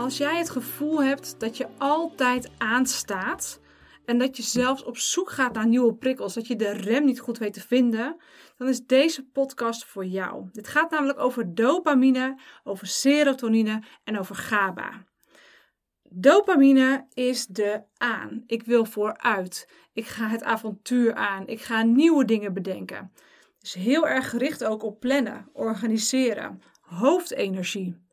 Als jij het gevoel hebt dat je altijd aanstaat en dat je zelfs op zoek gaat naar nieuwe prikkels, dat je de rem niet goed weet te vinden, dan is deze podcast voor jou. Dit gaat namelijk over dopamine, over serotonine en over GABA. Dopamine is de aan. Ik wil vooruit. Ik ga het avontuur aan. Ik ga nieuwe dingen bedenken. Dus heel erg gericht ook op plannen, organiseren, hoofdenergie.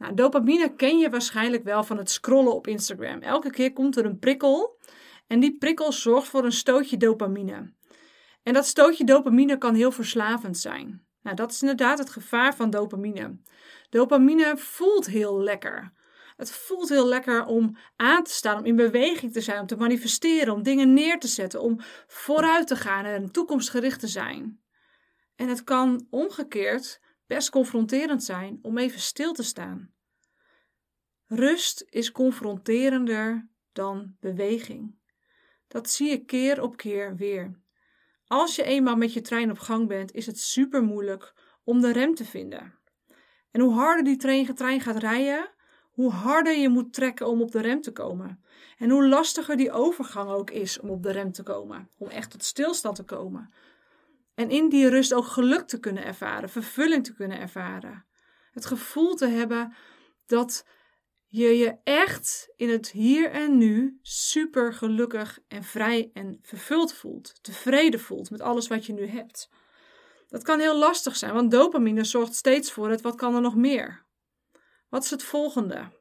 Nou, dopamine ken je waarschijnlijk wel van het scrollen op Instagram. Elke keer komt er een prikkel en die prikkel zorgt voor een stootje dopamine. En dat stootje dopamine kan heel verslavend zijn. Nou, dat is inderdaad het gevaar van dopamine. Dopamine voelt heel lekker. Het voelt heel lekker om aan te staan, om in beweging te zijn, om te manifesteren, om dingen neer te zetten, om vooruit te gaan en toekomstgericht te zijn. En het kan omgekeerd best confronterend zijn om even stil te staan. Rust is confronterender dan beweging. Dat zie je keer op keer weer. Als je eenmaal met je trein op gang bent, is het super moeilijk om de rem te vinden. En hoe harder die trein, trein gaat rijden, hoe harder je moet trekken om op de rem te komen. En hoe lastiger die overgang ook is om op de rem te komen, om echt tot stilstand te komen. En in die rust ook geluk te kunnen ervaren, vervulling te kunnen ervaren. Het gevoel te hebben dat je je echt in het hier en nu super gelukkig en vrij en vervuld voelt, tevreden voelt met alles wat je nu hebt. Dat kan heel lastig zijn, want dopamine zorgt steeds voor het wat kan er nog meer. Wat is het volgende?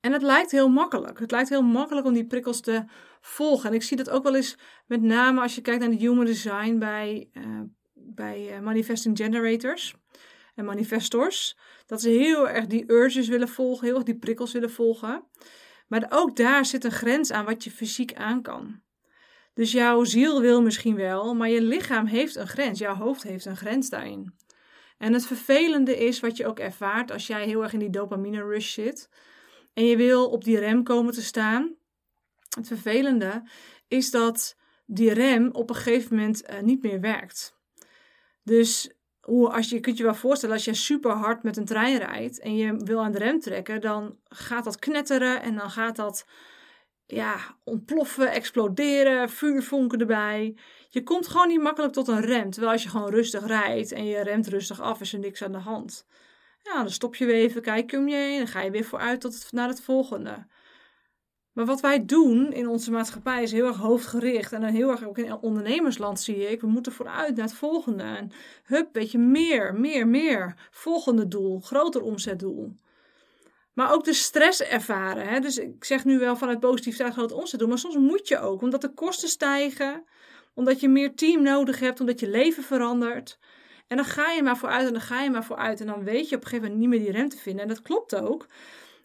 En het lijkt heel makkelijk. Het lijkt heel makkelijk om die prikkels te volgen. En ik zie dat ook wel eens met name als je kijkt naar de human design bij, uh, bij uh, manifesting generators en manifestors. Dat ze heel erg die urges willen volgen, heel erg die prikkels willen volgen. Maar ook daar zit een grens aan wat je fysiek aan kan. Dus jouw ziel wil misschien wel, maar je lichaam heeft een grens. Jouw hoofd heeft een grens daarin. En het vervelende is wat je ook ervaart als jij heel erg in die dopamine rush zit en je wil op die rem komen te staan. Het vervelende is dat die rem op een gegeven moment uh, niet meer werkt. Dus hoe, als je, je kunt je wel voorstellen, als je super hard met een trein rijdt en je wil aan de rem trekken, dan gaat dat knetteren en dan gaat dat ja, ontploffen, exploderen, vuurvonken erbij. Je komt gewoon niet makkelijk tot een rem. Terwijl als je gewoon rustig rijdt en je remt rustig af, is er niks aan de hand. Ja, dan stop je weer even, kijk je om je heen, dan ga je weer vooruit tot naar het volgende. Maar wat wij doen in onze maatschappij is heel erg hoofdgericht. En dan heel erg ook in ondernemersland zie ik. We moeten vooruit naar het volgende. En hup, weet je, meer, meer, meer. Volgende doel, groter omzetdoel. Maar ook de stress ervaren. Hè? Dus ik zeg nu wel vanuit positiviteit groot omzetdoel. Maar soms moet je ook, omdat de kosten stijgen. Omdat je meer team nodig hebt, omdat je leven verandert. En dan ga je maar vooruit en dan ga je maar vooruit. En dan weet je op een gegeven moment niet meer die rem te vinden. En dat klopt ook.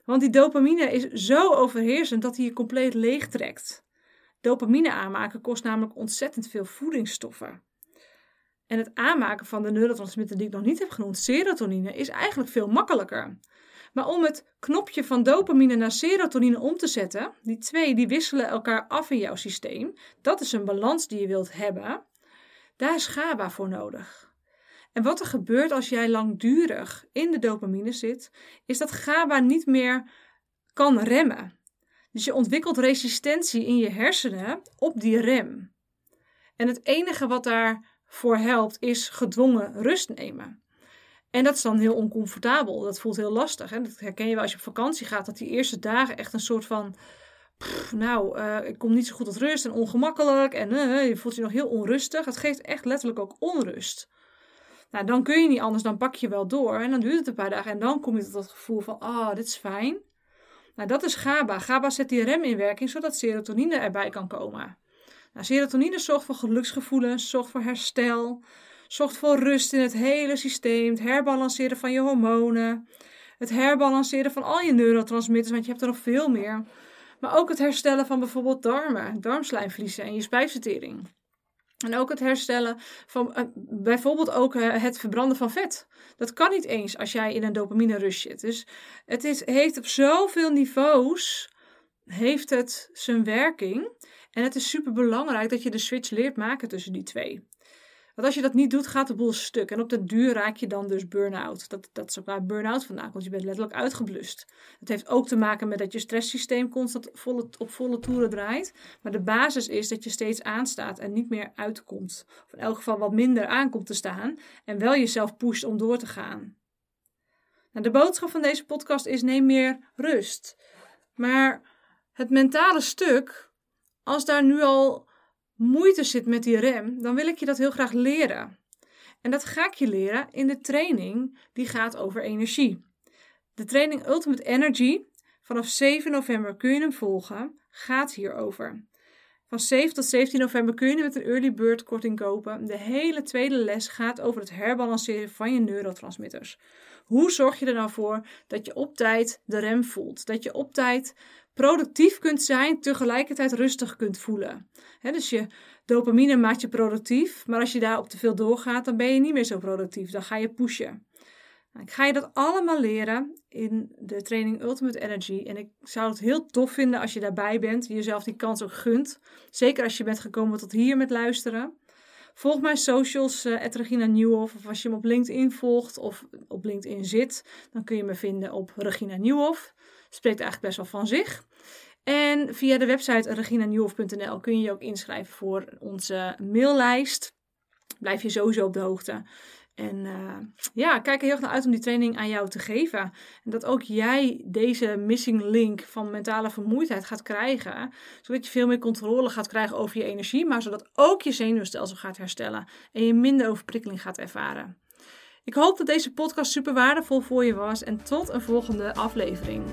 Want die dopamine is zo overheersend dat hij je compleet leeg trekt. Dopamine aanmaken kost namelijk ontzettend veel voedingsstoffen. En het aanmaken van de neurotransmitter die ik nog niet heb genoemd, serotonine, is eigenlijk veel makkelijker. Maar om het knopje van dopamine naar serotonine om te zetten, die twee die wisselen elkaar af in jouw systeem. Dat is een balans die je wilt hebben. Daar is GABA voor nodig. En wat er gebeurt als jij langdurig in de dopamine zit, is dat GABA niet meer kan remmen. Dus je ontwikkelt resistentie in je hersenen op die rem. En het enige wat daarvoor helpt is gedwongen rust nemen. En dat is dan heel oncomfortabel. Dat voelt heel lastig. Hè? Dat herken je wel als je op vakantie gaat. Dat die eerste dagen echt een soort van. nou, uh, ik kom niet zo goed tot rust en ongemakkelijk. En uh, je voelt je nog heel onrustig. Het geeft echt letterlijk ook onrust. Nou, dan kun je niet anders, dan pak je wel door. En dan duurt het een paar dagen. En dan kom je tot dat gevoel van, oh, dit is fijn. Nou, dat is GABA. GABA zet die rem in werking, zodat serotonine erbij kan komen. Nou, serotonine zorgt voor geluksgevoelens, zorgt voor herstel, zorgt voor rust in het hele systeem, het herbalanceren van je hormonen, het herbalanceren van al je neurotransmitters, want je hebt er nog veel meer. Maar ook het herstellen van bijvoorbeeld darmen, darmslijmvliezen en je spijsvertering. En ook het herstellen van uh, bijvoorbeeld ook uh, het verbranden van vet. Dat kan niet eens als jij in een dopamine rush zit. Dus het is, heeft op zoveel niveaus heeft het zijn werking. En het is super belangrijk dat je de switch leert maken tussen die twee. Want als je dat niet doet, gaat de boel stuk. En op de duur raak je dan dus burn-out. Dat, dat is ook waar burn-out vandaan komt. Je bent letterlijk uitgeblust. Dat heeft ook te maken met dat je stresssysteem constant op volle toeren draait. Maar de basis is dat je steeds aanstaat en niet meer uitkomt. Of in elk geval wat minder aankomt te staan. En wel jezelf pusht om door te gaan. Nou, de boodschap van deze podcast is: neem meer rust. Maar het mentale stuk, als daar nu al moeite zit met die rem, dan wil ik je dat heel graag leren. En dat ga ik je leren in de training die gaat over energie. De training Ultimate Energy, vanaf 7 november kun je hem volgen, gaat hierover. Van 7 tot 17 november kun je met een early bird korting kopen. De hele tweede les gaat over het herbalanceren van je neurotransmitters. Hoe zorg je er nou voor dat je op tijd de rem voelt? Dat je op tijd productief kunt zijn, tegelijkertijd rustig kunt voelen. dus je dopamine maakt je productief, maar als je daar op te veel doorgaat, dan ben je niet meer zo productief. Dan ga je pushen. Nou, ik ga je dat allemaal leren in de training Ultimate Energy. En ik zou het heel tof vinden als je daarbij bent, jezelf die kans ook gunt. Zeker als je bent gekomen tot hier met luisteren. Volg mijn socials, uh, Regina Nieuwhof. Of als je me op LinkedIn volgt of op LinkedIn zit, dan kun je me vinden op Regina Nieuwhof. Spreekt eigenlijk best wel van zich. En via de website reginanieuwhof.nl kun je je ook inschrijven voor onze maillijst. Blijf je sowieso op de hoogte. En uh, ja, kijk er heel erg naar uit om die training aan jou te geven. En dat ook jij deze missing link van mentale vermoeidheid gaat krijgen. Zodat je veel meer controle gaat krijgen over je energie. Maar zodat ook je zenuwstelsel gaat herstellen. En je minder overprikkeling gaat ervaren. Ik hoop dat deze podcast super waardevol voor je was. En tot een volgende aflevering.